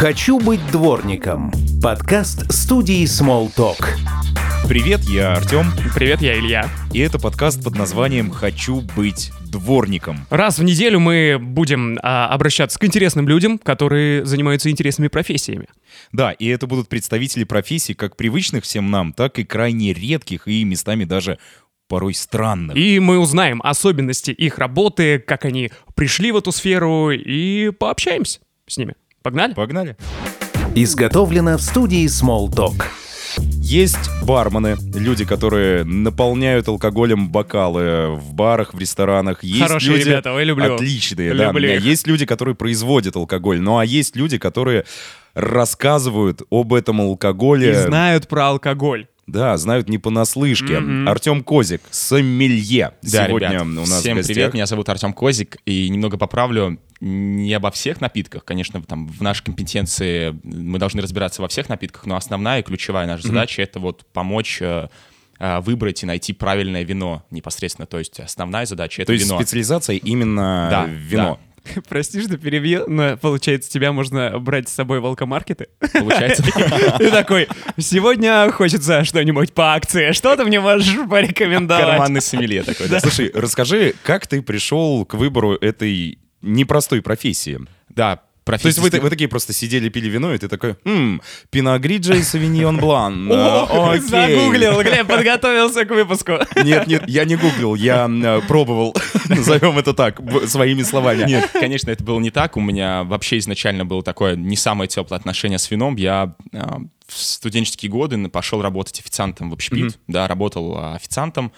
«Хочу быть дворником» – подкаст студии Smalltalk. Привет, я Артем, Привет, я Илья. и это подкаст под названием «Хочу быть дворником». Раз в неделю мы будем а, обращаться к интересным людям, которые занимаются интересными профессиями. Да, и это будут представители профессий как привычных всем нам, так и крайне редких и местами даже порой странных. И мы узнаем особенности их работы, как они пришли в эту сферу, и пообщаемся с ними. Погнали? Погнали. Изготовлено в студии Smalltalk. Есть бармены, люди, которые наполняют алкоголем бокалы в барах, в ресторанах. Есть Хорошие люди... ребята, ой, люблю. Отличные, да. Люблю их. Есть люди, которые производят алкоголь, ну а есть люди, которые рассказывают об этом алкоголе. И знают про алкоголь. Да, знают не понаслышке. Мгм. Артем Козик, сомелье. Да, Сегодня ребят, у нас всем в гостях. привет, меня зовут Артем Козик, и немного поправлю, не обо всех напитках, конечно, там в нашей компетенции мы должны разбираться во всех напитках, но основная и ключевая наша задача — это вот помочь э, э, выбрать и найти правильное вино непосредственно, то есть основная задача — это То есть вино. специализация именно Да, вино. Прости, что перебью, но получается, тебя можно брать с собой в алкомаркеты? Получается? Ты такой, сегодня хочется что-нибудь по акции, что ты мне можешь порекомендовать? Карманный сомелье такой, да? Слушай, расскажи, как ты пришел к выбору этой непростой профессии? Да, То есть вы, вы такие просто сидели, пили вино, и ты такой, «Ммм, Пиногриджа и Савиньон Блан. О, Э, окей». загуглил, Глеб подготовился к выпуску. Нет, нет, я не гуглил, я э, пробовал, назовем это так, своими словами. Нет, конечно, это было не так. У меня вообще изначально было такое не самое теплое отношение с вином. Я э, в студенческие годы пошел работать официантом в общепит, да, работал э, официантом.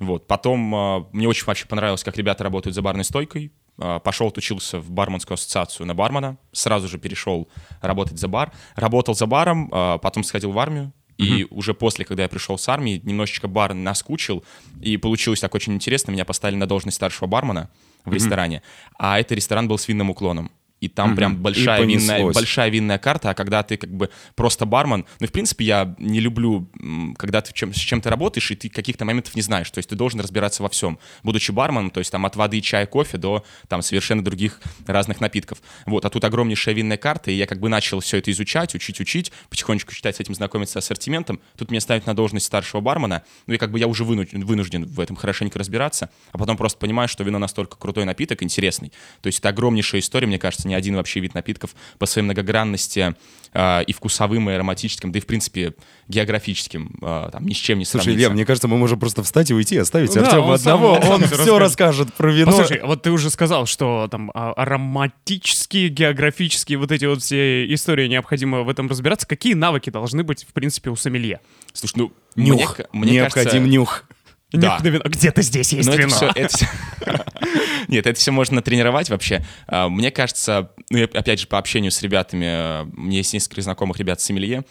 Вот. Потом мне очень вообще понравилось, как ребята работают за барной стойкой. Э, Пошел, отучился в барменскую ассоциацию на бармена. Сразу же перешел работать за бар. Работал за баром, э, потом сходил в армию. И уже после, когда я пришел с армии, немножечко бар наскучил, и получилось так очень интересно. Меня поставили на должность старшего бармена в ресторане, а это ресторан был с винным уклоном. И там прям большая винная, большая винная карта, а когда ты как бы просто бармен, ну, в принципе, я не люблю, когда ты чем, с чем ты работаешь, и ты каких-то моментов не знаешь, то есть ты должен разбираться во всем, будучи барменом, то есть там от воды, чая, кофе до там совершенно других разных напитков. Вот, а тут огромнейшая винная карта, и я как бы начал все это изучать, учить, учить, потихонечку читать с этим, знакомиться с ассортиментом. Тут меня ставят на должность старшего бармена, ну и как бы я уже вынужден, вынужден в этом хорошенько разбираться, а потом просто понимаю, что вино настолько крутой напиток, интересный. То есть это огромнейшая история, мне кажется, ни один вообще вид напитков по своей многогранности э, и вкусовым, и ароматическим, да и, в принципе, географическим, э, там, ни с чем не Слушай, сравнится. Илья, мне кажется, мы можем просто встать и уйти, оставить Да, Артема он сам- одного. он сам Он всё все расскажет. расскажет про вино. Послушай, вот ты уже сказал, что там а, ароматические, географические вот эти вот все истории необходимо в этом разбираться. Какие навыки должны быть, в принципе, у сомелье? Слушай, ну, Нюх. мне, мне Необходим кажется, нюх. Да. Вино. Где-то здесь есть это вино. всё- это всё- Нет, это все можно тренировать вообще. А, Мне кажется, ну, опять же, по общению с ребятами, у меня есть несколько знакомых ребят с сомелье,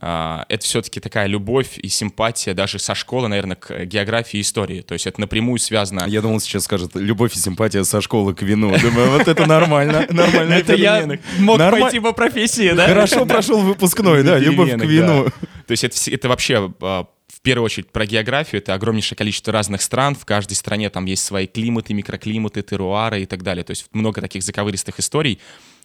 а, это все-таки такая любовь и симпатия даже со школы, наверное, к географии и истории. То есть это напрямую связано. Я думал, сейчас скажет любовь и симпатия со школы к вину. Думаю, вот это нормально. Нормально. Это я мог пойти по профессии, да? Хорошо прошел выпускной, да, любовь к вину. То есть это, это вообще а, первую очередь про географию, это огромнейшее количество разных стран, в каждой стране там есть свои климаты, микроклиматы, теруары и так далее. То есть много таких заковыристых историй.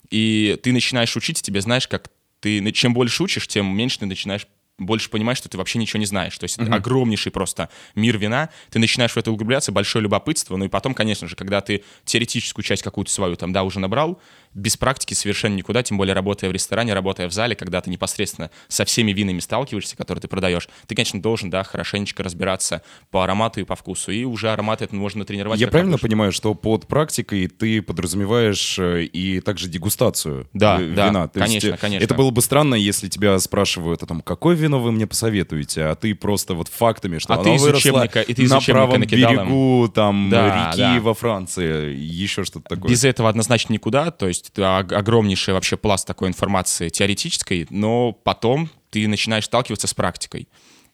И ты начинаешь учить, и тебе знаешь, как ты, чем больше учишь, тем меньше ты начинаешь больше понимаешь, что ты вообще ничего не знаешь. То есть это огромнейший просто мир вина. Ты начинаешь в это углубляться, большое любопытство. Ну и потом, конечно же, когда ты теоретическую часть какую-то свою там, да, уже набрал, без практики совершенно никуда, тем более работая в ресторане, работая в зале, когда ты непосредственно со всеми винами сталкиваешься, которые ты продаешь, ты, конечно, должен, да, хорошенечко разбираться по аромату и по вкусу. И уже аромат это можно тренировать. Я правильно ладоши. понимаю, что под практикой ты подразумеваешь э, и также дегустацию Да, э, да, вина? То есть, конечно, э, конечно. Это было бы странно, если тебя спрашивают, а там, какое вино вы мне посоветуете, а ты просто вот фактами, что А оно ты из учебника- и ты из на правом берегу там Да, реки да. во Франции, еще что-то такое. Без этого однозначно никуда, то есть это ог- огромнейший вообще пласт такой информации теоретической, но потом ты начинаешь сталкиваться с практикой.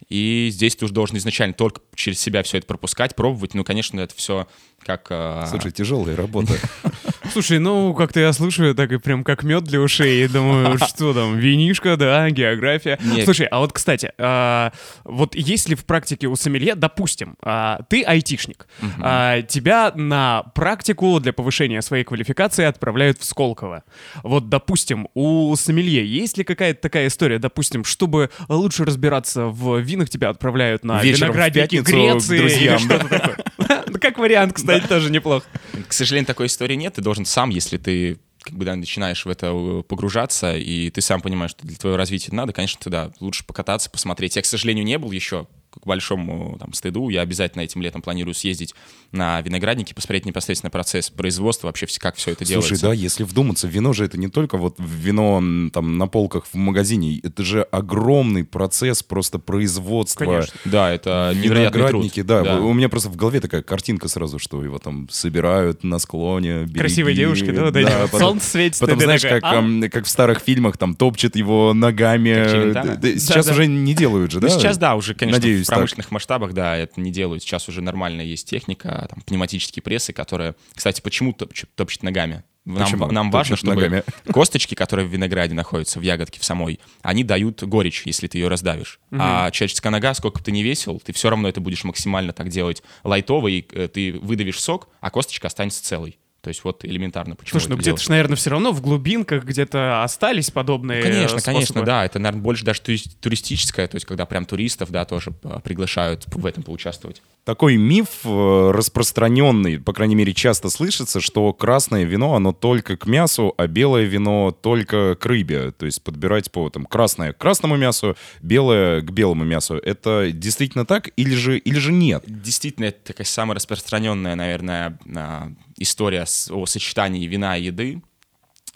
И здесь ты уже должен изначально только через себя все это пропускать, пробовать. Ну, конечно, это все как... э, Слушай, тяжелая работа. Слушай, ну, как-то я слушаю, так и прям как мед для ушей, и думаю, что там, винишка, да, география. Нет. Слушай, а вот, кстати, а, вот если в практике у сомелье, допустим, а, ты айтишник, а, тебя на практику для повышения своей квалификации отправляют в Сколково. Вот, допустим, у сомелье есть ли какая-то такая история, допустим, чтобы лучше разбираться в винах, тебя отправляют на Вечером виноградники Греции или друзьям, что-то такое? Ну, Как вариант, кстати, тоже неплохо. К сожалению, такой истории нет. Ты должен сам, если ты как бы да, начинаешь в это э, погружаться, и ты сам понимаешь, что для твоего развития надо, конечно, ты, да, лучше покататься, посмотреть. Я, к сожалению, не был еще к большому там, стыду. Я обязательно этим летом планирую съездить на виноградники, посмотреть непосредственно процесс производства, вообще как все это Слушай, делается. да, если вдуматься, вино же это не только вот вино там на полках в магазине, это же огромный процесс просто производства. Конечно. Да, это невероятный труд. Виноградники, да. У меня просто в голове такая картинка сразу, что его там собирают на склоне. береги. Красивые девушки, да, вот эти вот. потом- Солнце светит, Потом, знаешь, такая, как, «А?» эм, как в старых фильмах, там топчет его ногами. Да, да, Сейчас Да-да. уже не делают же, Ну, да? сейчас, да, уже, конечно, Надеюсь, в промышленных масштабах, да, это не делают. Сейчас уже нормально есть техника, там, пневматические прессы, которые, кстати, почему топчут, топчут ногами? Нам, Почему нам важно, топчут чтобы ногами? косточки, которые в винограде находятся, в ягодке в самой, они дают горечь, если ты ее раздавишь. А человеческая нога, сколько бы ты ни весил, ты все равно это будешь максимально так делать лайтово, и э, ты выдавишь сок, а косточка останется целой. То есть вот элементарно почему Слушай, ну где-то делать. ж, наверное, все равно в глубинках где-то остались подобные Ну, Конечно, э, конечно, способы. да. Это, наверное, больше даже тури- туристическое, то есть когда прям туристов, да, тоже а, приглашают в этом поучаствовать. Такой миф э, распространенный, по крайней мере, часто слышится, что красное вино, оно только к мясу, а белое вино только к рыбе. То есть подбирать по там красное к красному мясу, белое к белому мясу. Это действительно так или же, или же нет? Действительно, это такая самая распространенная, наверное, а, история о сочетании вина и еды.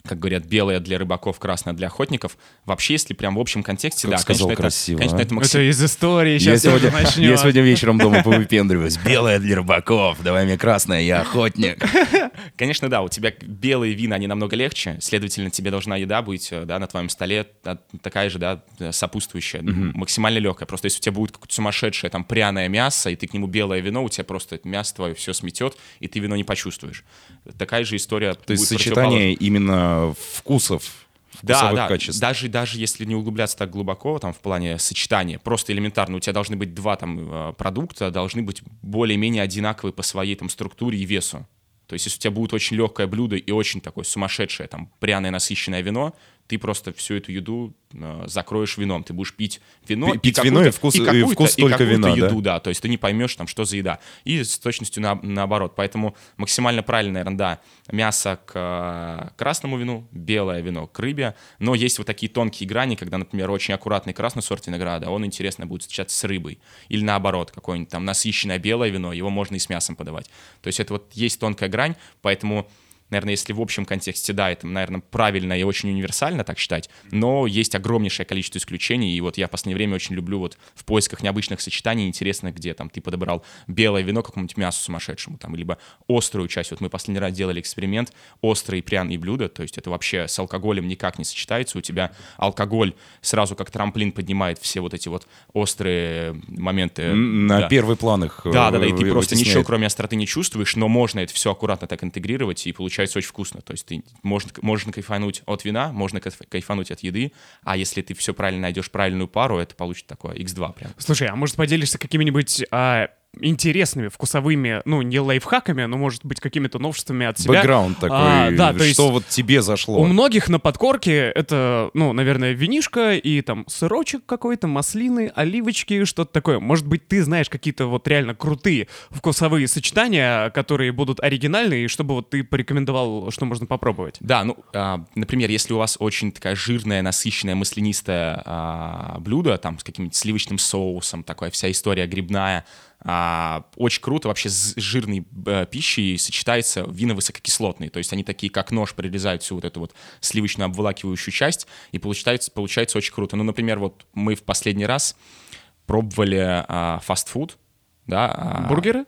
Как говорят, белое для рыбаков, красное для охотников. Вообще, если прям в общем контексте, Как да, сказал конечно, красиво, это, конечно, а? это Это максим- из истории Я сейчас сегодня, начнем. я сегодня вечером дома повыпендриваюсь. Белое для рыбаков, давай мне красное, я охотник. Конечно, да, у тебя белые вина, они намного легче, следовательно, тебе должна еда быть, э, да, на твоем столе такая же, да, э, сопутствующая, максимально легкая. Просто если у тебя будет какое-то сумасшедшее там пряное мясо, и ты к нему белое вино, у тебя просто мясо твое все сметет, и ты вино не почувствуешь. Такая же история То есть сочетание именно вкусов, да, да, качеств. даже, даже если не углубляться так глубоко, там, в плане сочетания, просто элементарно, у тебя должны быть два там э, продукта, должны быть более-менее одинаковые по своей там структуре и весу. То есть, если у тебя будет очень легкое блюдо и очень такое сумасшедшее, там, пряное насыщенное вино, ты просто всю эту еду э, закроешь вином. Ты будешь пить вино. Пи- пить какую-то- вино и вкус- и какую-то- вкус и только вина, да? еду, да. То есть ты не поймешь, там, что за еда. И с точностью на- наоборот. Поэтому максимально правильно, наверное, да, мясо к э, красному вину, белое вино к рыбе. Но есть вот такие тонкие грани, когда, например, очень аккуратный красный сорт винограда, он интересно будет встречаться с рыбой. Или наоборот, какое-нибудь там насыщенное белое вино, его можно и с мясом подавать. То есть это вот есть тонкая грань, поэтому Наверное, если в общем контексте, да, это, наверное, правильно и очень универсально так считать, но есть огромнейшее количество исключений, и вот я в последнее время очень люблю вот в поисках необычных сочетаний, интересно, где там ты подобрал белое вино какому-нибудь мясу сумасшедшему, там, либо острую часть, вот мы последний раз делали эксперимент, острые пряные блюда, то есть это вообще с алкоголем никак не сочетается, у тебя алкоголь сразу как трамплин поднимает все вот эти вот острые моменты. На Да. первый план их Да, да, да, и э, ты просто ничего, кроме остроты, не чувствуешь, но можно это все аккуратно так интегрировать, и получается очень вкусно. То есть ты можно, можно кайфануть от вина, можно кайф- кайфануть от еды, а если ты все правильно найдешь правильную пару, это получится такое x2 прям. Слушай, а может поделишься какими-нибудь а, интересными вкусовыми, ну, не лайфхаками, но, может быть, какими-то новшествами от себя? Бэкграунд такой, А, да, то есть что вот тебе зашло. У многих на подкорке это, ну, наверное, винишка и там сырочек какой-то, маслины, оливочки, что-то такое. Может быть, ты знаешь какие-то вот реально крутые вкусовые сочетания, которые будут оригинальные, и чтобы вот ты порекомендовал, что можно попробовать. Да, ну, а, например, если у вас очень такая жирная, насыщенная, маслянистое а, блюдо, там, с каким-нибудь сливочным соусом, такая вся история грибная, а, очень круто вообще с жирной э, пищей сочетается вина высококислотные, то есть они такие, как нож, прорезают всю вот эту вот сливочную обволакивающую часть, и получается, получается очень круто. Ну, например, вот мы в последний раз пробовали а, фастфуд, да. а, Бургеры?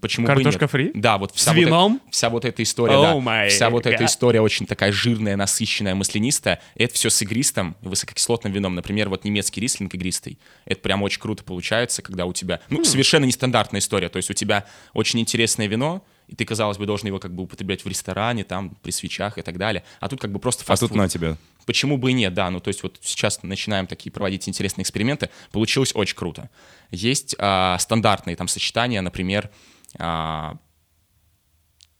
Почему Картошка бы нет? фри? Да, вот вся С вот эта- вином? вся вот эта история, Oh да. Вся вот эта God. история очень такая жирная, насыщенная, маслянистая. Это все с игристым, высококислотным вином. Например, вот немецкий рислинг игристый. Это прям очень круто получается, когда у тебя... Ну, Хм. совершенно нестандартная история. То есть у тебя очень интересное вино, И ты, казалось бы, должен его как бы употреблять в ресторане, там, при свечах и так далее. А тут как бы просто А фастфуд. тут на тебя. Почему бы и нет, да. Ну, то есть вот сейчас начинаем такие проводить интересные эксперименты. Получилось очень круто. Есть а, стандартные там сочетания, например, а,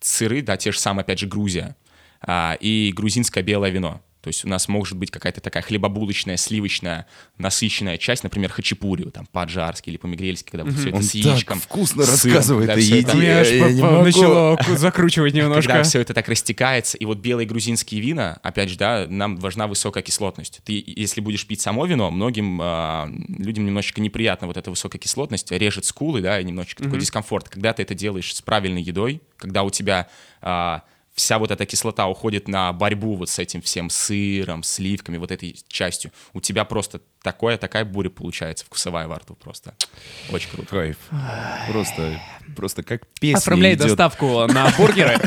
сыры, да, те же самые, опять же, Грузия, а, и грузинское белое вино. То есть у нас может быть какая-то такая хлебобулочная, сливочная, насыщенная часть, например, хачапури, там, по-аджарски или по-мигрельски, когда вот все это Он с яичком. так вкусно сыром, рассказывает о это- еде. Меня аж я не по- могу. начало закручивать немножко. Когда все это так растекается, и вот белые грузинские вина, опять же, да, нам важна высокая кислотность. Ты, если будешь пить само вино, многим а, людям немножечко неприятно вот эта высокая кислотность, режет скулы, да, и немножечко такой дискомфорт. Когда ты это делаешь с правильной едой, когда у тебя а, вся вот эта кислота уходит на борьбу вот с этим всем сыром, сливками, вот этой частью, у тебя просто такое, такая буря получается вкусовая во рту просто. Очень круто. Кайф. Просто, просто как песня Оформляй идет. доставку на бургеры.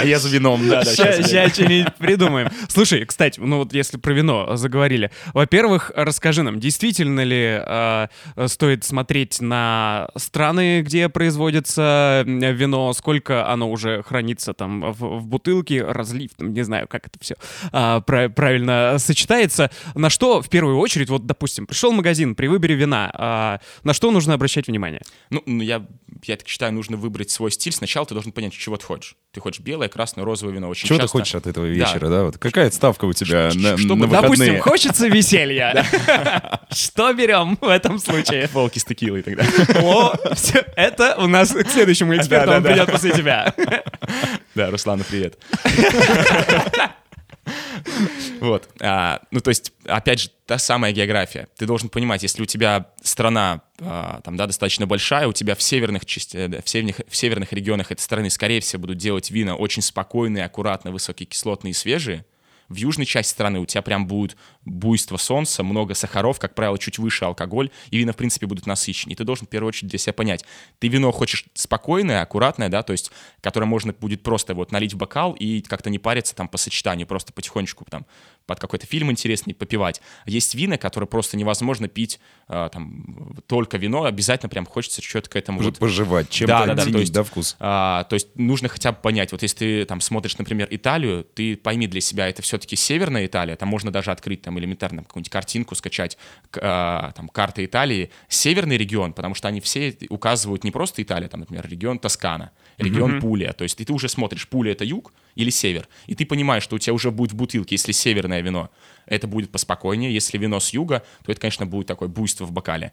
А я за вином, да, Сейчас что-нибудь придумаем. Слушай, кстати, ну вот если про вино заговорили. Во-первых, расскажи нам, действительно ли э, стоит смотреть на страны, где производится вино, сколько оно уже хранится там в, бутылке, разлив, не знаю, как это все правильно сочетается. На что в первую очередь, вот, допустим, пришел в магазин при выборе вина, а, на что нужно обращать внимание? Ну, ну, я, я так считаю, нужно выбрать свой стиль. Сначала ты должен понять, чего ты хочешь. Ты хочешь белое, красное, розовое вино. Очень Чего ты часто- хочешь от этого Да. вечера, да? Вот какая ставка у тебя Ш- на, чтобы- на Допустим, выходные? хочется веселья. Что берем в этом случае? Волки с текилой тогда. О, это у нас к следующему эксперту, он придет после тебя. Да, Руслану привет. Вот. а, Ну, то есть, опять же, та самая география. Ты должен понимать, если у тебя страна а, там, да, достаточно большая, у тебя в северных, части- э, в северных, в северных регионах этой страны, скорее всего, будут делать вина очень спокойные, аккуратно, высококислотные и свежие. В южной части страны у тебя прям будет буйство солнца, много сахаров, как правило, чуть выше алкоголь, и вина, в принципе, будут насыщеннее. И ты должен в первую очередь для себя понять, ты вино хочешь спокойное, аккуратное, да, то есть, которое можно будет просто вот налить в бокал и как-то не париться там по сочетанию, просто потихонечку там под какой-то фильм интересный попивать. Есть вина, которые просто невозможно пить а, там только вино, обязательно прям хочется что-то к этому вот Пожевать, чем-то да, да, да, то есть, да, вкус. а, то есть нужно хотя бы понять, вот если ты там смотришь, например, Италию, ты пойми для себя, это все-таки северная Италия, там можно даже открыть там элементарно какую-нибудь картинку, скачать а, там карты Италии, северный регион, потому что они все указывают не просто Италия, там, например, регион Тоскана, регион Пулия, то есть и ты уже смотришь, Пулия это юг или север, и ты понимаешь, что у тебя уже будет в бутылке, если северное вино, это будет поспокойнее, если вино с юга, то это, конечно, будет такое буйство в бокале.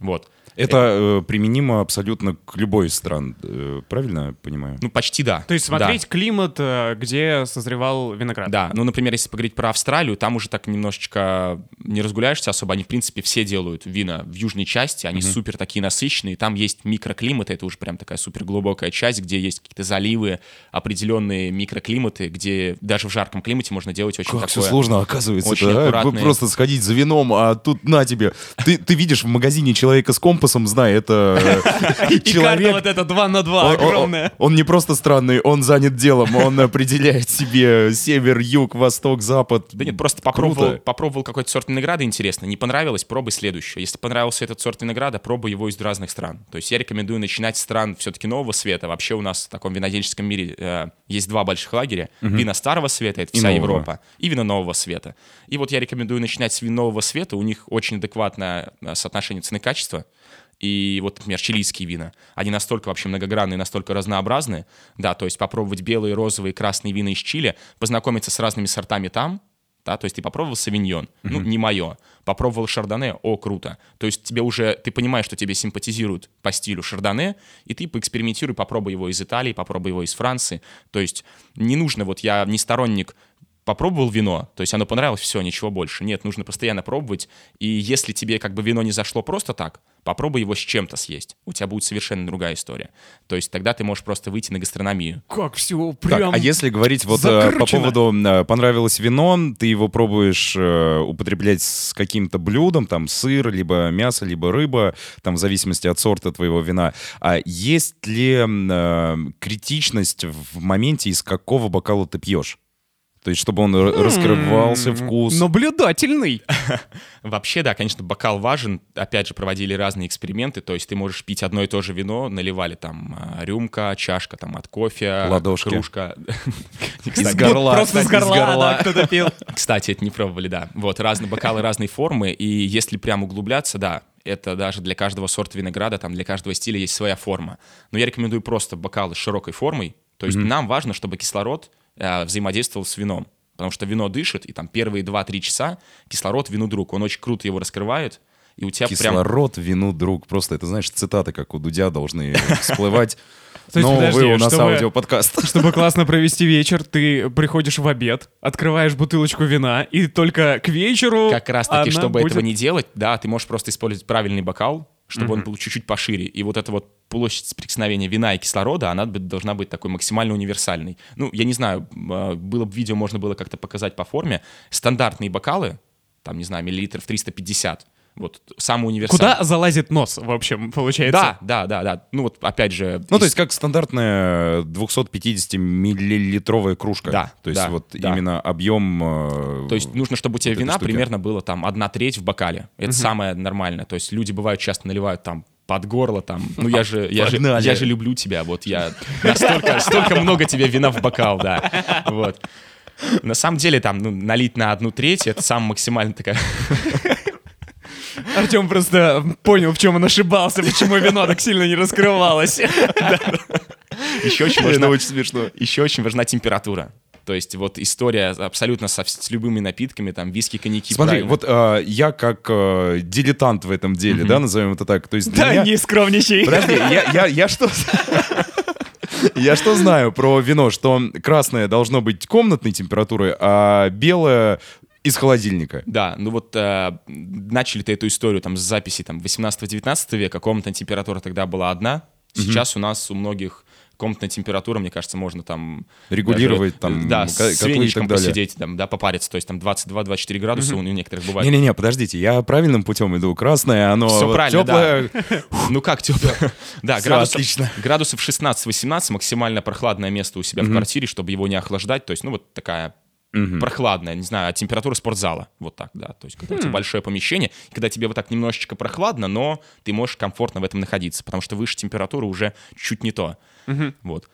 Вот. Это э, применимо абсолютно к любой из стран, э, правильно я понимаю? Ну, почти да. То есть Да. смотреть климат, э, где созревал виноград. Да, ну, например, если поговорить про Австралию, там уже так немножечко не разгуляешься особо. Они, в принципе, все делают вина в южной части, они супер такие насыщенные. Там есть микроклиматы, это уже прям такая супер глубокая часть, где есть какие-то заливы, определенные микроклиматы, где даже в жарком климате можно делать очень Как все такое... сложно оказывается. очень да? аккуратные. Просто сходить за вином, а тут на тебе. Ты, ты видишь в магазине человека с компасом, знай, это э, человек. вот эта 2 на 2 Он- он- огромная. Он не просто странный, он занят делом, он определяет себе север, юг, восток, запад. Да нет, просто попробовал, попробовал какой-то сорт винограда, интересно. Не понравилось, пробуй следующее. Если понравился этот сорт винограда, пробуй его из разных стран. То есть я рекомендую начинать с стран все-таки нового света. Вообще у нас в таком винодельческом мире э, есть два больших лагеря. Вина старого света, это вся. Европа, и вино нового света. И вот я рекомендую начинать с вин нового света. У них очень адекватное э, соотношение цены-качества. И вот, например, чилийские вина. Они настолько вообще многогранные, настолько разнообразные. Да, то есть попробовать белые, розовые, красные вина из Чили, познакомиться с разными сортами там, да, то есть ты попробовал савиньон, ну, не мое, попробовал шардоне, о, круто. То есть тебе уже, ты понимаешь, что тебе симпатизирует по стилю шардоне, и ты поэкспериментируй, попробуй его из Италии, попробуй его из Франции. То есть не нужно, вот я не сторонник попробовал вино, то есть оно понравилось, все, ничего больше. Нет, нужно постоянно пробовать. И если тебе как бы вино не зашло просто так, попробуй его с чем-то съесть. У тебя будет совершенно другая история. То есть тогда ты можешь просто выйти на гастрономию. Как все Так, прям... а если говорить вот э, по закручено. поводу э, понравилось вино, ты его пробуешь э, употреблять с каким-то блюдом, там сыр, либо мясо, либо рыба, там в зависимости от сорта твоего вина. А есть ли э, критичность в моменте, из какого бокала ты пьешь? То есть, чтобы он р- раскрывался вкус. Наблюдательный. Вообще, да, конечно, бокал важен. Опять же, проводили разные эксперименты. То есть ты можешь пить одно и то же вино, наливали там а, рюмка, чашка там от кофе, Ладошки. кружка. Из горла. Просто из горла, кто-то пил. Кстати, это не пробовали, да. Вот, разные бокалы, разные формы. И если прям углубляться, да, это даже для каждого сорта винограда, там для каждого стиля есть своя форма. Но я рекомендую просто бокалы с широкой формой. То есть нам важно, чтобы кислород э, взаимодействовал с вином. Потому что вино дышит, и там первые 2-3 часа кислород вину друг. Он очень круто его раскрывает, и у тебя прям... Кислород, вину, друг. Просто это, знаешь, цитаты, как у Дудя, должны всплывать. Но, подожди, увы, у нас чтобы- аудиоподкаст. Чтобы классно провести вечер, ты приходишь в обед, открываешь бутылочку вина, и только к вечеру Как раз таки, она чтобы будет- этого не делать, да, ты можешь просто использовать правильный бокал, чтобы он был чуть-чуть пошире. И вот эта вот площадь соприкосновения вина и кислорода, она должна быть такой максимально универсальной. Ну, я не знаю, а, было бы видео, можно было как-то показать по форме. Стандартные бокалы, там, не знаю, миллилитров 350, вот самый универсальный. Куда залазит нос, в общем, получается? Да, да, да, да. Ну вот опять же... Ну, то есть как стандартная 250-миллилитровая кружка. Да, То есть да, вот да. именно объем... э, То есть нужно, чтобы у тебя вот вина примерно было там одна треть в бокале. Это самое нормальное. То есть люди бывают часто наливают там под горло там. Ну я же, я же, я же люблю тебя. Вот я настолько, столько много тебе вина в бокал, да. Вот. На самом деле там ну, налить на одну треть это самая максимально такая. Артем просто понял, в чем он ошибался, почему вино так сильно не раскрывалось. Еще очень Это важна, очень смешно. еще очень важна температура. То есть вот история абсолютно со, с любыми напитками, там виски, коньяки. Смотри, правильно. вот э, я как э, дилетант в этом деле, да, назовем это так. То есть Да, меня- не скромничай. Подожди, я, я, я что... Я что знаю про вино, что красное должно быть комнатной температуры, а белое из холодильника. Да, ну вот э, начали-то эту историю там с записи там 18-19 века, комнатная температура тогда была одна, сейчас у нас у многих комнатная температура, мне кажется, можно там... Регулировать даже, там Да, с далее. посидеть, там, да, попариться, то есть там 22-24 градуса у некоторых бывает. Не-не-не, подождите, я правильным путем иду. Красное, оно Всё вот правильно, теплое. Ну как тепло? Да, градусов, отлично. градусов 16-18 максимально прохладное место у себя в квартире, чтобы его не охлаждать. То есть, ну вот такая прохладная, не знаю, температура спортзала. Вот так, да. То есть, когда у тебя большое помещение, когда тебе вот так немножечко прохладно, но ты можешь комфортно в этом находиться, потому что выше температура уже чуть не то. Вот.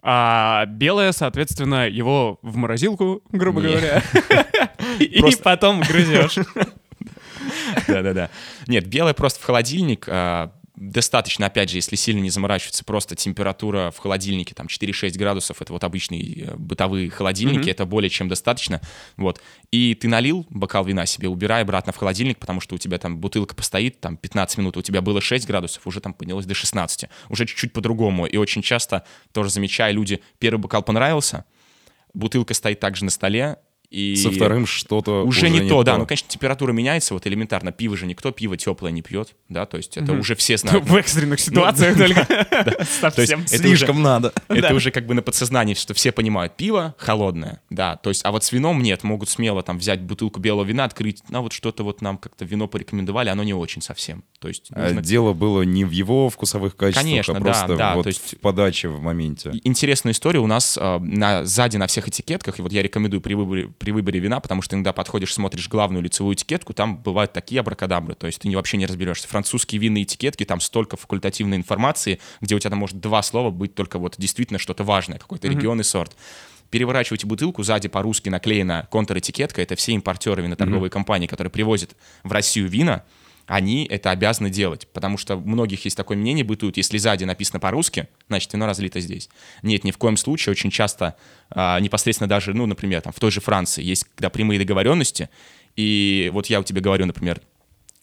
А белое, соответственно, его в морозилку, грубо Не. говоря. И потом грызешь. Да-да-да. Нет, белое просто в холодильник. Достаточно, опять же, если сильно не заморачиваться, просто температура в холодильнике, там 4-6 градусов, это вот обычные э, бытовые холодильники, это более чем достаточно, вот. И ты налил бокал вина себе, убирай обратно в холодильник, потому что у тебя там бутылка постоит, там 15 минут, у тебя было 6 градусов, уже там поднялось до 16, уже чуть-чуть по-другому. И очень часто, тоже замечаю, люди, первый бокал понравился, бутылка стоит также на столе, и... Со вторым что-то Уже, не, то, да. Ну, конечно, температура меняется, вот элементарно. Пиво же никто пиво теплое не пьет, да, то есть это уже все знают. В экстренных ситуациях только. То есть Совсем. это Слишком уже- надо. Это уже как бы на подсознании, что все понимают, пиво холодное, да, то есть, а вот с вином нет, могут смело там взять бутылку белого вина, открыть, ну вот что-то вот нам как-то вино порекомендовали, оно не очень совсем, то есть А Дело было не в его вкусовых качествах, Конечно, а просто да, вот то есть- в подаче в моменте. Интересная история у нас э, на, сзади на всех этикетках, и вот я рекомендую при выборе, при выборе вина, потому что иногда подходишь, смотришь главную лицевую этикетку, там бывают такие абракадабры, то есть ты вообще не разберешься. Французские винные этикетки, там столько факультативной информации, где у тебя там может два слова быть только вот действительно что-то важное, какой-то регион и сорт. Переворачиваете бутылку, сзади по-русски наклеена контр-этикетка, это все импортеры виноторговые компании, которые привозят в Россию вина, они это обязаны делать, потому что у многих есть такое мнение бытует, если сзади написано по-русски, значит вино разлито здесь. Нет, ни в коем случае, очень часто а, непосредственно даже, ну, например, там в той же Франции есть когда прямые договоренности, и вот я у тебя говорю, например,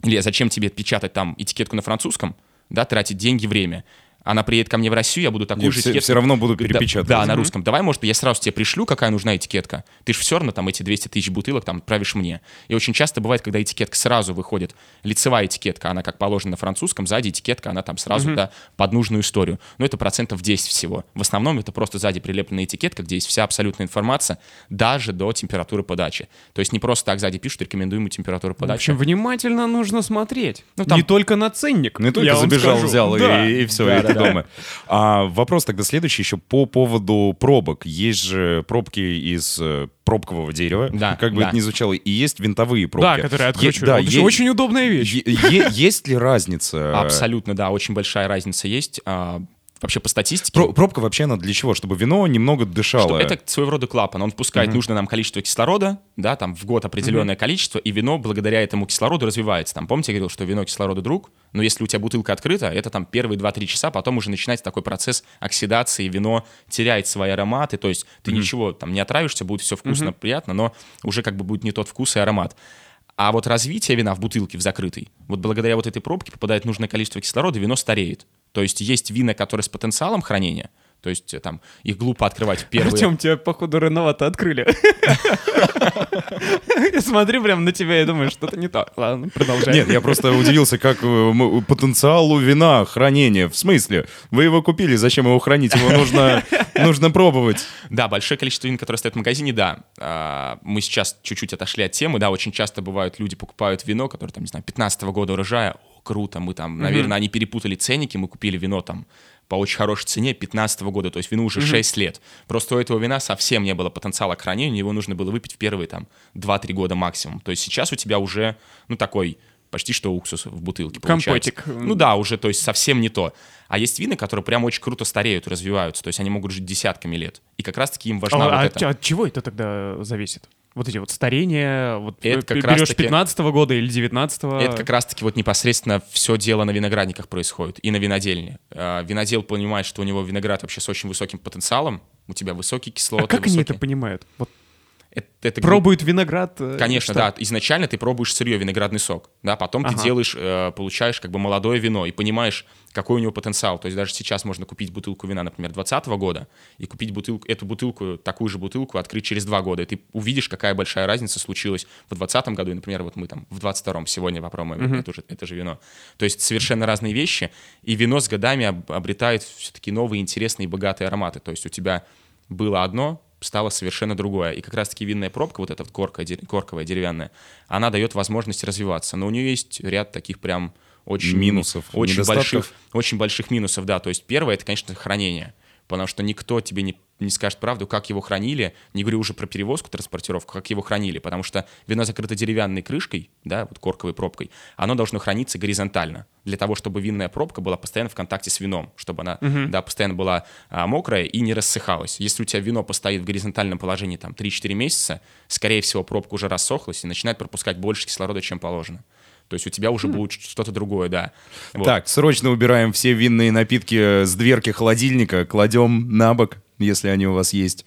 или зачем тебе печатать там этикетку на французском, да, тратить деньги, время. Она приедет ко мне в Россию, я буду такую Не, же все- этикетку... все равно буду Да, перепечатывать. Да, на русском. Давай, может, я сразу тебе пришлю, какая нужна этикетка. Ты же все равно там эти 200 тысяч бутылок там отправишь мне. И очень часто бывает, когда этикетка сразу выходит, лицевая этикетка, она как положено на французском, сзади этикетка, она там сразу, да, под нужную историю. Но это процентов 10 всего. В основном это просто сзади прилепленная этикетка, где есть вся абсолютная информация, даже до температуры подачи. То есть не просто так сзади пишут рекомендуемую температуру В подачи. общем, внимательно нужно смотреть. Ну, там- Не только на ценник. Не только я забежал, взял и- Да. и, все. Да, да, дома. А вопрос тогда следующий еще по поводу пробок. Есть же пробки из э, пробкового дерева, Да, как бы да. это ни звучало, и есть винтовые пробки. Да, которые откручивают. да, Вот это е- очень удобная вещь. е- е- Есть ли разница? Абсолютно, да, очень большая разница есть. Вообще по статистике... Про- Пробка вообще она для чего? Чтобы вино немного что дышало. это своего рода клапан. Он впускает нужное нам количество кислорода, да, там в год определенное количество, и вино благодаря этому кислороду развивается. Там, помните, я говорил, что вино кислороду друг, но если у тебя бутылка открыта, это там первые 2-3 часа, потом уже начинается такой процесс оксидации, вино теряет свои ароматы, то есть ты ничего там не отравишься, будет все вкусно, приятно, но уже как бы будет не тот вкус и аромат. А вот развитие вина в бутылке, в закрытой, вот благодаря вот этой пробке попадает нужное количество кислорода, вино стареет. То есть есть вина, которые с потенциалом хранения, то есть э, там их глупо открывать в первые... Артем, тебя, походу, рановато открыли. Я смотрю прям на тебя и думаю, что-то не так. Ладно, продолжай. Нет, я просто удивился, как э, м- потенциал у вина хранения. В смысле? Вы его купили, зачем его хранить? Его нужно, нужно пробовать. Да, большое количество вин, которые стоят в магазине, да. А, Мы сейчас чуть-чуть отошли от темы, да, очень часто бывают, люди покупают вино, которое, там, не знаю, 15 года урожая, круто, мы там, наверное, они перепутали ценники, мы купили вино там по очень хорошей цене 15 года, то есть вину уже 6 лет. Просто у этого вина совсем не было потенциала к хранению, его нужно было выпить в первые там 2-3 года максимум. То есть сейчас у тебя уже, ну, такой почти что уксус в бутылке получается. Компотик. Ну да, уже, то есть совсем не то. А есть вины, которые прям очень круто стареют развиваются, то есть они могут жить десятками лет. И как раз-таки им важна А, вот а эта... от чего это тогда зависит? Вот эти вот старения, вот Это как берешь раз-таки- 15 года или 19 Это как раз-таки вот непосредственно все дело на виноградниках происходит и на винодельне. А, Винодел понимает, что у него виноград вообще с очень высоким потенциалом, у тебя высокий кислоты. А как они это понимают? Вот Это, это пробуют виноград? э, Конечно, что? да. Изначально ты пробуешь сырье, виноградный сок, да, потом ты Ага. делаешь, э, получаешь как бы молодое вино и понимаешь, какой у него потенциал. То есть даже сейчас можно купить бутылку вина, например, 2020 года и купить бутылку, эту бутылку, такую же бутылку открыть через два года, и ты увидишь, какая большая разница случилась в 2020 году, и, например, вот мы там в 22 сегодня попробуем это, же, это же вино. То есть совершенно разные вещи, и вино с годами об- обретает все-таки новые, интересные и богатые ароматы. То есть у тебя было одно, стало совершенно другое. И как раз-таки винная пробка, вот эта вот корка, корковая, деревянная, она дает возможность развиваться. Но у нее есть ряд таких прям очень Минусов, очень больших, очень больших минусов, да. То есть первое, это, конечно, хранение. Потому что никто тебе не, не скажет правду, как его хранили. Не говорю уже про перевозку, транспортировку, как его хранили. Потому что вино закрыто деревянной крышкой, да, вот корковой пробкой. Оно должно храниться горизонтально. Для того, чтобы винная пробка была постоянно в контакте с вином. Чтобы она, да, постоянно была а, мокрая и не рассыхалась. Если у тебя вино постоит в горизонтальном положении там 3-4 месяца, скорее всего, пробка уже рассохлась и начинает пропускать больше кислорода, чем положено. То есть у тебя уже будет что-то другое, да. Вот. Так, срочно убираем все винные напитки с дверки холодильника, кладем на бок, если они у вас есть.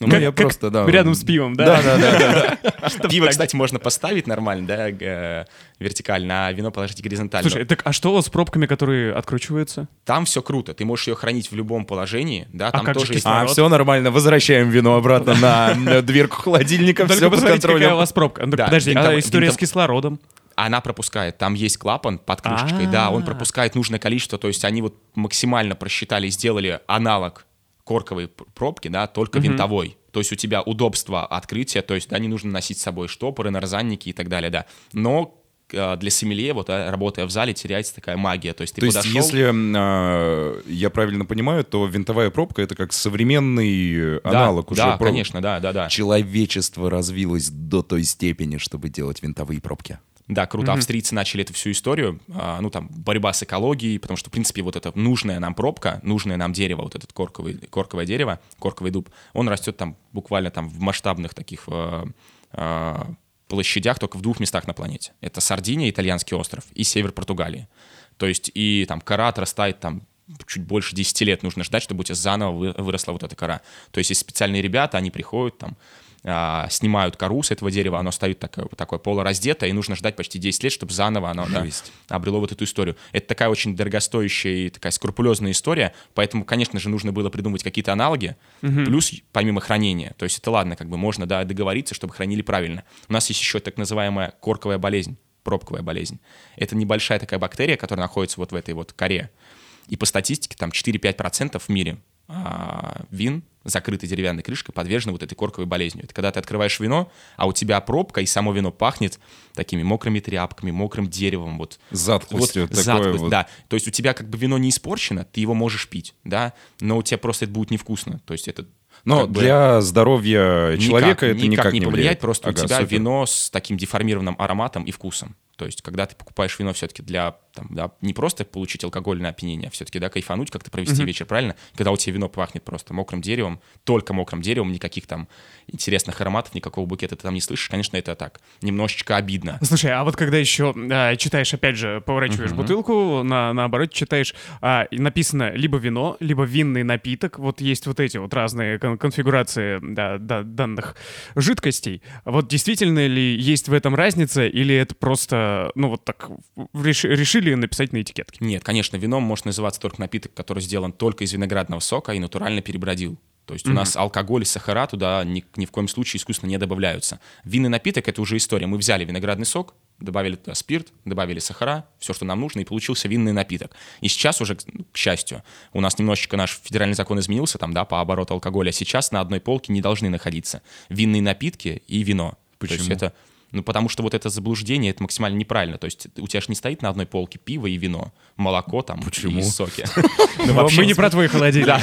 Ну, Как- я как просто, да. Рядом с пивом, да? Да, да, да. Пиво, кстати, можно поставить нормально, да, г- вертикально, а вино положить горизонтально. Слушай, так а что с пробками, которые откручиваются? там все круто, ты можешь ее хранить в любом положении, да, там как же тоже есть... кислород? А, все нормально, возвращаем вино обратно на дверку холодильника, все под посмотрите, какая у контролем. вас пробка. Ну, подожди, а история с кислородом? Она пропускает, там есть клапан под крышечкой, да, он пропускает нужное количество, то есть они вот максимально просчитали и сделали аналог корковой пр- пробки, да, только винтовой. То есть у тебя удобство открытия, то есть, да, не нужно носить с собой штопоры, нарзанники и так далее, да. Но э, для сомелье, вот, да, работая в зале, теряется такая магия. То есть ты То есть, подошел... если а, я правильно понимаю, то винтовая пробка это как современный Да, аналог уже. Да, проб- конечно, да, да, да. Человечество развилось до той степени, чтобы делать винтовые пробки. Да, круто. Австрийцы начали эту всю историю, а, ну, там, борьба с экологией, потому что, в принципе, вот эта нужная нам пробка, нужное нам дерево, вот этот корковый, корковое дерево, корковый дуб, он растет там буквально там в масштабных таких э, э, площадях только в двух местах на планете. Это Сардиния, итальянский остров, и север Португалии. То есть и там кора отрастает там чуть больше 10 лет нужно ждать, чтобы у тебя заново вы- выросла вот эта кора. То есть есть специальные ребята, они приходят там, а, снимают кору с этого дерева, оно стоит такое, такое полураздетое, и нужно ждать почти 10 лет, чтобы заново оно да, обрело вот эту историю. Это такая очень дорогостоящая и такая скрупулезная история, поэтому, конечно же, нужно было придумывать какие-то аналоги, плюс помимо хранения. То есть это ладно, как бы можно да, договориться, чтобы хранили правильно. У нас есть еще так называемая корковая болезнь, пробковая болезнь. Это небольшая такая бактерия, которая находится вот в этой вот коре. И по статистике там 4-5% в мире вин, закрытой деревянной крышкой, подвержены вот этой корковой болезнью. Это когда ты открываешь вино, а у тебя пробка, и само вино пахнет такими мокрыми тряпками, мокрым деревом. Вот, Затхлостью. вот, такое затхлость, вот. да. То есть у тебя как бы вино не испорчено, ты его можешь пить, да, но у тебя просто это будет невкусно. То есть это Но как бы для здоровья человека никак, это никак, не повлияет, влияет. просто Ага, у тебя супер. вино с таким деформированным ароматом и вкусом. То есть, когда ты покупаешь вино все-таки для, там, да, не просто получить алкогольное опьянение, а все-таки, да, кайфануть, как-то провести вечер, правильно? Когда у тебя вино пахнет просто мокрым деревом, только мокрым деревом, никаких там интересных ароматов, никакого букета ты там не слышишь, конечно, это так, немножечко обидно. Слушай, а вот когда еще а, читаешь, опять же, поворачиваешь бутылку, на, наоборот читаешь, а, написано либо вино, либо винный напиток, вот есть вот эти вот разные кон- конфигурации да, да, данных жидкостей. Вот действительно ли есть в этом разница, или это просто, ну вот так, в- реш- решили написать на этикетке? Нет, конечно, вином может называться только напиток, который сделан только из виноградного сока и натурально перебродил. То есть у нас алкоголь и сахара туда ни, ни в коем случае искусственно не добавляются. Винный напиток — это уже история. Мы взяли виноградный сок, добавили туда спирт, добавили сахара, все, что нам нужно, и получился винный напиток. И сейчас уже, к ну, к счастью, у нас немножечко наш федеральный закон изменился там, да, по обороту алкоголя. Сейчас на одной полке не должны находиться винные напитки и вино. То есть Почему? это ну, потому что вот это заблуждение, это максимально неправильно. То есть у тебя же не стоит на одной полке пиво и вино, молоко там Почему? и соки. Мы не про твой холодильник.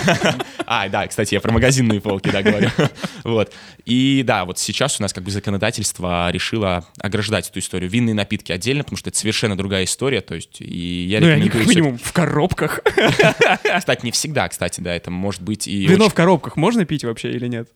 А, да, кстати, я про магазинные полки, да, говорю. Вот. И да, вот сейчас у нас как бы законодательство решило ограждать эту историю. Винные напитки отдельно, потому что это совершенно другая история. То есть, и я Ну, и они рекомендую... как минимум в коробках. Кстати, не всегда, кстати, да, это может быть и Вино в коробках можно пить вообще или нет?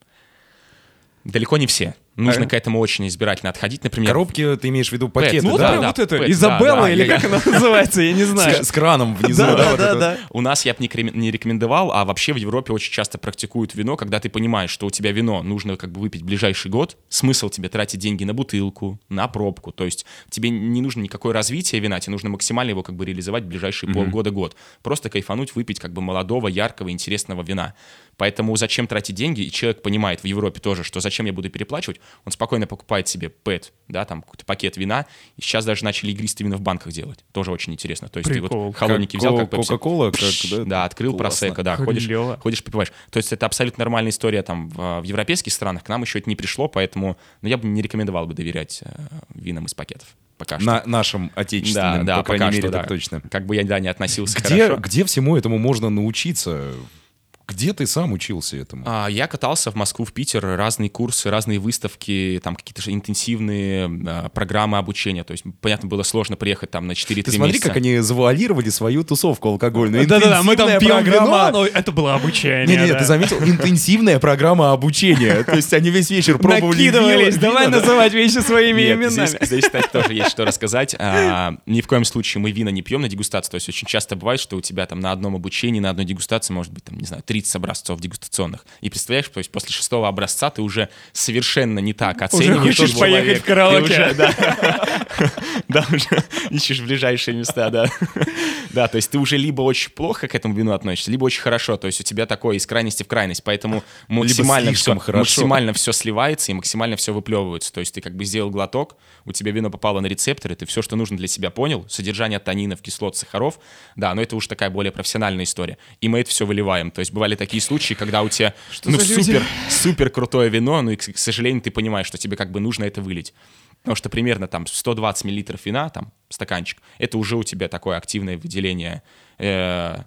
Далеко не все. Нужно А? к этому очень избирательно отходить. Например, Коробки, ты имеешь в виду пакеты, Ну, Ну, да? прям да, вот это, пэт, Изабелла да, да, или я- как она называется, я не знаю. С, с краном внизу. Да, да, вот да, это. да. У нас я бы не, не рекомендовал, а вообще в Европе очень часто практикуют вино, когда ты понимаешь, что у тебя вино нужно как бы выпить ближайший год, смысл тебе тратить деньги на бутылку, на пробку, то есть тебе не нужно никакое развитие вина, тебе нужно максимально его как бы реализовать в ближайшие полгода-год. Просто кайфануть, выпить как бы молодого, яркого, интересного вина. Поэтому зачем тратить деньги, и человек понимает в Европе тоже, что зачем я буду переплачивать, он спокойно покупает себе пэт, да, там какой-то пакет вина, и сейчас даже начали игристые вина в банках делать, тоже очень интересно. То есть ты Прикол. вот холодники взял, как Кока-кола, как, да? да, открыл Классно. просека, да, ходишь, ходишь, попиваешь. То есть это абсолютно нормальная история там в, в европейских странах, к нам еще это не пришло, поэтому ну, я бы не рекомендовал бы доверять э, винам из пакетов. Пока что. На нашим отечественным, да, да, по крайней пока мере, что, так да. точно. Как бы я да, не относился Где, хорошо. где всему этому можно научиться? Где ты сам учился этому? А, Я катался в Москву, в Питер, разные курсы, разные выставки, там какие-то же интенсивные а, программы обучения. То есть, понятно, было сложно приехать там на 4-3 Ты смотри, месяца. как они завуалировали свою тусовку алкогольную. Да-да-да, мы там пьем вино, программа- но это было обучение. Не-не, да. ты заметил? Интенсивная программа обучения. То есть они весь вечер пробовали Накидывались, вино- давай вино, да. называть вещи своими именами. Здесь, здесь, кстати, тоже есть что рассказать. А, ни в коем случае мы вина не пьем на дегустации. То есть очень часто бывает, что у тебя там на одном обучении, на одной дегустации может быть, там, не знаю, 30 образцов дегустационных. И представляешь, то есть после шестого образца ты уже совершенно не так оцениваешь. хочешь тот поехать человек. в караоке. Ты уже, да, Да, уже ищешь ближайшие места, да. Да, то есть ты уже либо очень плохо к этому вину относишься, либо очень хорошо. То есть у тебя такое из крайности в крайность. Поэтому максимально все, хорошо. максимально все сливается и максимально все выплевывается. То есть ты как бы сделал глоток, у тебя вино попало на рецепторы, ты все, что нужно для себя понял, содержание танинов, кислот, сахаров, да, но это уж такая более профессиональная история. И мы это все выливаем. То есть бывали такие случаи, когда у тебя ну, за люди? супер, супер крутое вино, ну и, к к сожалению, ты понимаешь, что тебе как бы нужно это вылить. Потому что примерно там 120 миллилитров вина, там стаканчик, это уже у тебя такое активное выделение э,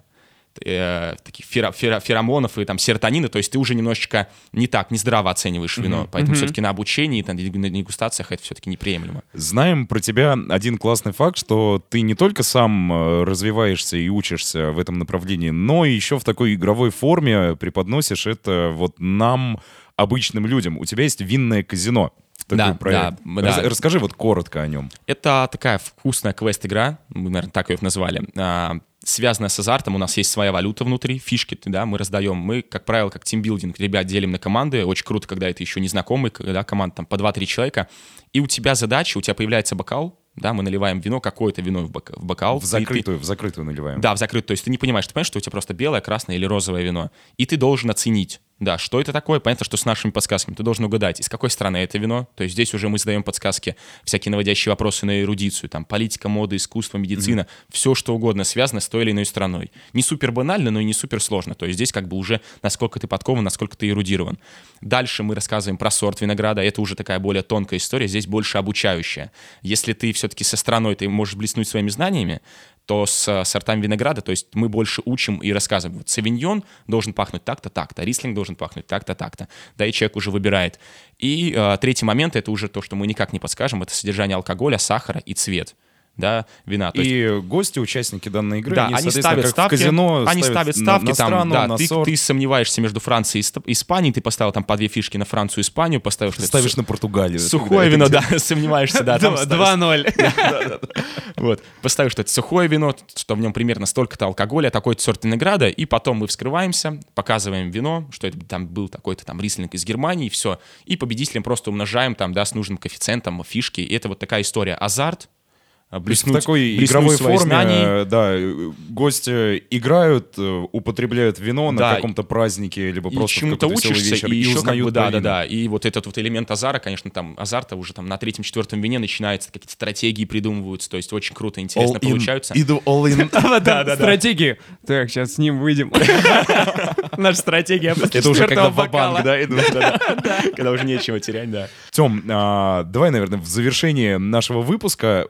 э, таких феро- феро- феромонов и там серотонина, то есть ты уже немножечко не так, не здраво оцениваешь вино, поэтому все-таки на обучении, там, на дегустациях это все-таки неприемлемо. Знаем про тебя один классный факт, что ты не только сам э, развиваешься и учишься в этом направлении, но еще в такой игровой форме преподносишь это вот нам, обычным людям. У тебя есть винное казино. Да, проект. да, да. Рас- Расскажи вот коротко о нем. Это такая вкусная квест-игра, мы, наверное, так ее назвали, а, связанная с азартом. У нас есть своя валюта внутри, фишки, да, мы раздаем. Мы, как правило, как тимбилдинг, ребят делим на команды. Очень круто, когда это еще незнакомый, когда команда там по 2-3 человека. И у тебя задача, у тебя появляется бокал, да, мы наливаем вино, какое-то вино в, бок- в бокал. В и ты- закрытую, в закрытую наливаем. Да, в закрытую. То есть ты не понимаешь, ты понимаешь, что у тебя просто белое, красное или розовое вино. И ты должен оценить, Да, что это такое? Понятно, что с нашими подсказками ты должен угадать, из какой страны это вино. То есть здесь уже мы задаем подсказки, всякие наводящие вопросы на эрудицию, там политика, мода, искусство, медицина, mm-hmm. все что угодно связано с той или иной страной. Не супер банально, но и не супер сложно. То есть здесь как бы уже насколько ты подкован, насколько ты эрудирован. Дальше мы рассказываем про сорт винограда. Это уже такая более тонкая история, здесь больше обучающая. Если ты все-таки со страной, ты можешь блеснуть своими знаниями, то с э, сортами винограда, то есть мы больше учим и рассказываем. Вот савиньон должен пахнуть так-то, так-то, рислинг должен пахнуть так-то, так-то. Да, и человек уже выбирает. И э, третий момент, это уже то, что мы никак не подскажем, это содержание алкоголя, сахара и цвет да, вина. То и есть... гости, участники данной игры, да, они, они ставят ставки, казино они ставят ставки, на, на там, страну, да, на ты, сорт. ты сомневаешься между Францией и Испанией, ты поставил там по две фишки на Францию и Испанию, поставил что ставишь на Португалию. Сухое вино, да, сомневаешься, да. 2-0. Вот, поставишь, что это сухое вино, что в нем примерно столько-то алкоголя, такой-то сорт винограда, и потом мы вскрываемся, показываем вино, что это там был такой-то там рислинг из Германии, и все. И победителям просто умножаем там, да, с нужным коэффициентом фишки. И это вот такая история. Азарт, блеснуть, в такой блеснуть игровой форме, знания. да, гости играют, э, употребляют вино да. на каком-то празднике, либо и просто чему-то учишься, вечер, и, и еще узнают как бы, да, да, да, и вот этот вот элемент азара, конечно, там азарта уже там на третьем-четвертом вине начинается, какие-то стратегии придумываются, то есть очень круто, интересно all получаются. Иду all in. Да, да, стратегии. Так, сейчас с ним выйдем. Наша стратегия после Это уже когда в банк, да, идут, когда уже нечего терять, да. Тем, а, давай, наверное, в завершении нашего выпуска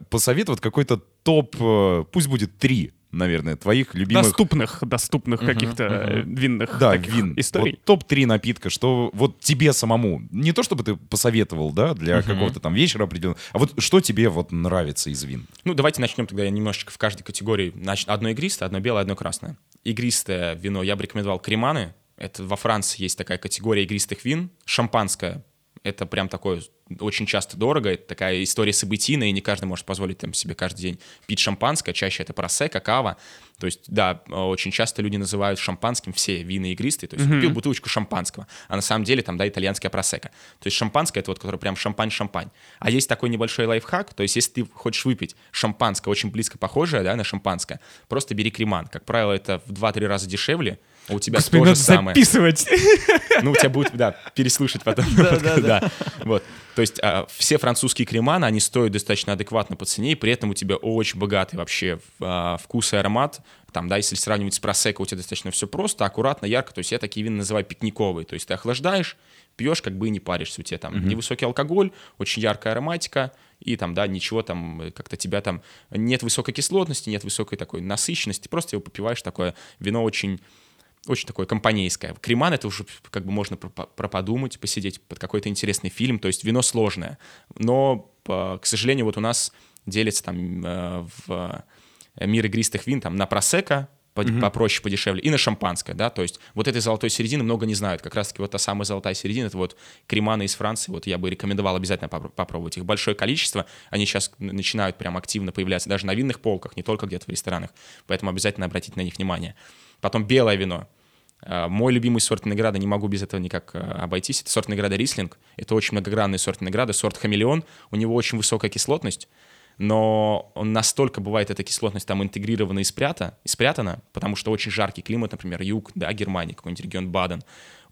посоветовать какой-то топ, э, пусть будет три, наверное, твоих любимых... Доступных, доступных uh-huh, каких-то uh-huh. винных да, вин. историй. Вот топ-3 напитка, что вот тебе самому, не то чтобы ты посоветовал, да, для uh-huh. какого-то там вечера определенного, а вот что тебе вот нравится из вин? Ну, давайте начнем тогда я немножечко в каждой категории. Значит, одно игристое, одно белое, одно красное. Игристое вино я бы рекомендовал креманы. Это во Франции есть такая категория игристых вин. Шампанское это прям такое очень часто дорого, это такая история событийная, и не каждый может позволить там, себе каждый день пить шампанское, чаще это просека, кава. То есть, да, очень часто люди называют шампанским все вина игристые, то есть mm-hmm. купил бутылочку шампанского, а на самом деле там, да, итальянская просека. То есть шампанское — это вот, который прям шампань-шампань. А есть такой небольшой лайфхак, то есть если ты хочешь выпить шампанское, очень близко похожее, да, на шампанское, просто бери креман. Как правило, это в 2-3 раза дешевле, у тебя Господи, то же самое. записывать. Ну, у тебя будет, да, переслушать потом. Да, да, да. Вот. То есть а, все французские креманы, они стоят достаточно адекватно по цене, и при этом у тебя очень богатый вообще а, вкус и аромат. Там, да, если сравнивать с просеко, у тебя достаточно все просто, аккуратно, ярко. То есть я такие вина называю пикниковые. То есть ты охлаждаешь, пьешь, как бы и не паришься. У тебя там mm-hmm. невысокий алкоголь, очень яркая ароматика, и там, да, ничего там, как-то тебя там, нет высокой кислотности, нет высокой такой насыщенности, просто его попиваешь, такое вино очень очень такое компанейское. Креман — это уже как бы можно проподумать, посидеть под какой-то интересный фильм, то есть вино сложное. Но, к сожалению, вот у нас делится там э, в мир игристых вин там на просека, попроще, подешевле, и на шампанское, да, то есть вот этой золотой середины много не знают, как раз-таки вот та самая золотая середина, это вот креманы из Франции, вот я бы рекомендовал обязательно попробовать их большое количество, они сейчас начинают прям активно появляться даже на винных полках, не только где-то в ресторанах, поэтому обязательно обратите на них внимание. Потом белое вино. А, мой любимый сорт винограда, не могу без этого никак а, обойтись, это сорт винограда Рислинг. Это очень многогранный сорт винограда, сорт хамелеон. У него очень высокая кислотность, но он настолько бывает эта кислотность там интегрирована и, спрята, и спрятана, потому что очень жаркий климат, например, юг, да, Германии, какой-нибудь регион Баден.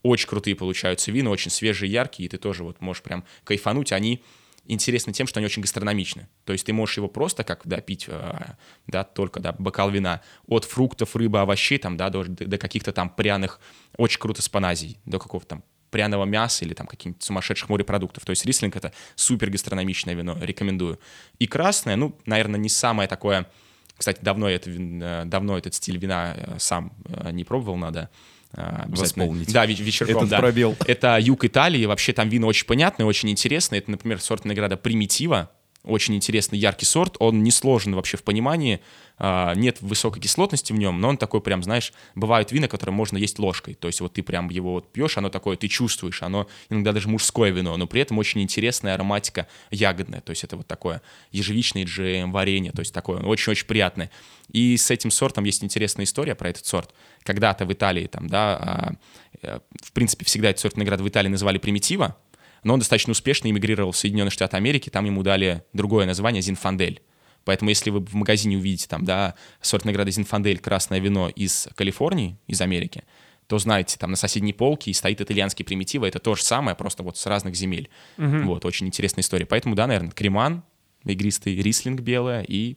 Очень крутые получаются вина, очень свежие, яркие, и ты тоже вот можешь прям кайфануть. Они интересны тем, что они очень гастрономичны. То есть ты можешь его просто как, да, пить, э, да, только, да, бокал вина от фруктов, рыбы, овощей, там, да, до, до каких-то там пряных, очень круто с паназией, до какого-то там пряного мяса или там каких-нибудь сумасшедших морепродуктов. То есть рислинг — это супер гастрономичное вино, рекомендую. И красное, ну, наверное, не самое такое... Кстати, давно, это, э, давно этот стиль вина э, сам не пробовал, надо восполнить. Да, вечерком, Этот да. пробел. Это юг Италии, вообще там вино очень понятное, очень интересное. Это, например, сорт винограда Примитива, очень интересный, яркий сорт, он не сложен вообще в понимании, а, нет высокой кислотности в нем, но он такой прям, знаешь, бывают вина, которые можно есть ложкой, то есть вот ты прям его вот пьешь, оно такое, ты чувствуешь, оно иногда даже мужское вино, но при этом очень интересная ароматика ягодная, то есть это вот такое ежевичный джем, варенье, то есть такое очень-очень приятное. И с этим сортом есть интересная история про этот сорт. Когда-то в Италии там, да, а, э, в принципе, всегда этот сорт винограда в Италии называли примитива, но он достаточно успешно эмигрировал в Соединенные Штаты Америки, там ему дали другое название Зинфандель. Поэтому если вы в магазине увидите там, да, сорт награды Зинфандель, красное вино из Калифорнии, из Америки, то знаете, там на соседней полке и стоит итальянский примитив, это то же самое, просто вот с разных земель. Вот, очень интересная история. Поэтому, да, наверное, креман, игристый рислинг белая и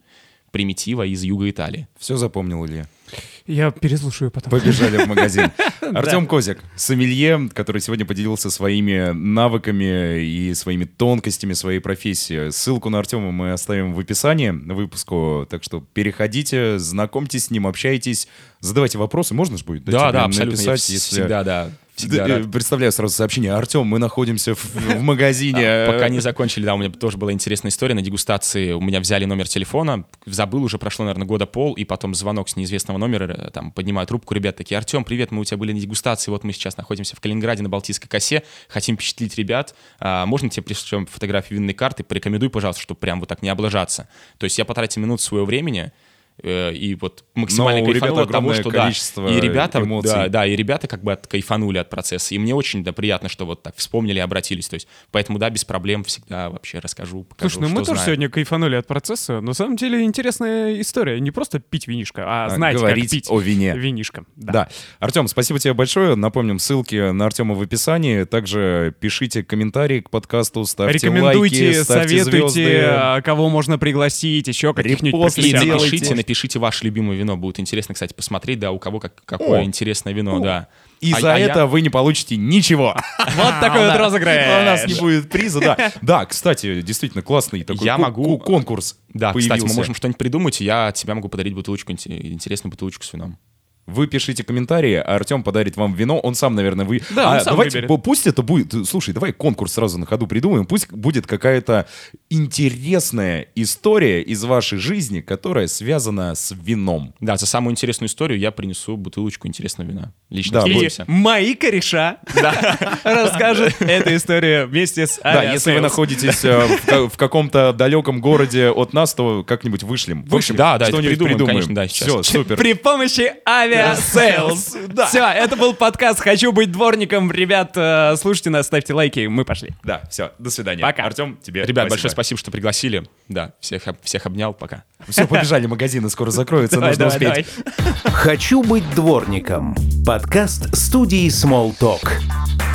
примитива из юга Италии. Все запомнил, Илья? Я переслушаю потом. Побежали в магазин. Артем Козик, сомелье, который сегодня поделился своими навыками и своими тонкостями своей профессии. Ссылку на Артема мы оставим в описании на выпуску, так что переходите, знакомьтесь с ним, общайтесь, задавайте вопросы. Можно же будет? Да, тебе да, абсолютно. Написать, если- всегда, да. Всегда Да, рад. э, Представляю сразу сообщение. Артем, мы находимся в, в магазине. А, Пока не закончили, да, у меня тоже была интересная история. На дегустации у меня взяли номер телефона, забыл, уже прошло, наверное, года пол, и потом звонок с неизвестного номера, э, там, поднимаю трубку, ребят такие, Артем, привет, мы у тебя были на дегустации, вот мы сейчас находимся в Калининграде на Балтийской косе, хотим впечатлить ребят, А, можно тебе пришлем фотографию винной карты, порекомендуй, пожалуйста, чтобы прям вот так не облажаться. То есть я потратил минут своего времени, э, и вот максимально Но от того, что да, количество и ребята, эмоций. да, да, и ребята как бы откайфанули от процесса. И мне очень да, приятно, что вот так вспомнили и обратились. То есть, поэтому, да, без проблем всегда вообще расскажу, покажу, Слушай, ну мы тоже знаю. сегодня кайфанули от процесса. На самом деле интересная история. Не просто пить винишко, а, А, знать, говорить как пить о вине. винишко. Да. Да. Артем, спасибо тебе большое. Напомним, ссылки на Артема в описании. Также пишите комментарии к подкасту, ставьте Рекомендуйте, лайки, ставьте советуйте, звезды. а, кого можно пригласить, еще каких-нибудь Репосты делайте. напишите, напишите ваше любимое вино. Будет интересно, кстати, посмотреть, да, у кого как, какое О. интересное вино, да. И А- за а я- это вы не получите ничего. Вот такой вот розыгрыш. У нас не будет приза, да. Да, кстати, действительно классный такой Я могу- ку- конкурс Да, кстати, мы можем что-нибудь придумать, я от себя могу подарить бутылочку, инте- интересную бутылочку с вином. Вы пишите комментарии, а Артем подарит вам вино. Он сам, наверное, вы. Да, он А, сам давайте, выберет. пу- пусть это будет. Слушай, давай конкурс сразу на ходу придумаем. Пусть будет какая-то интересная история из вашей жизни, которая связана с вином. Да, за самую интересную историю я принесу бутылочку интересного вина. Лично Да, И поделимся. мои кореша расскажут эту историю вместе с Да, если вы находитесь э, в, ка- в каком-то далеком городе от нас, то как-нибудь вышлем. В общем, Да, да, что-нибудь придумаем, конечно, да, сейчас. Все, супер. При помощи Aviasales. Все, это был подкаст «Хочу быть дворником». Ребят, э, слушайте нас, ставьте лайки, мы пошли. Да, все, до свидания. Пока. Артем, тебе Ребят, большое спасибо, что пригласили. Да, всех, всех обнял, пока. Все, побежали, магазины скоро закроются, Давай, нужно давай, успеть. давай. «Хочу быть дворником» — подкаст студии Small Talk.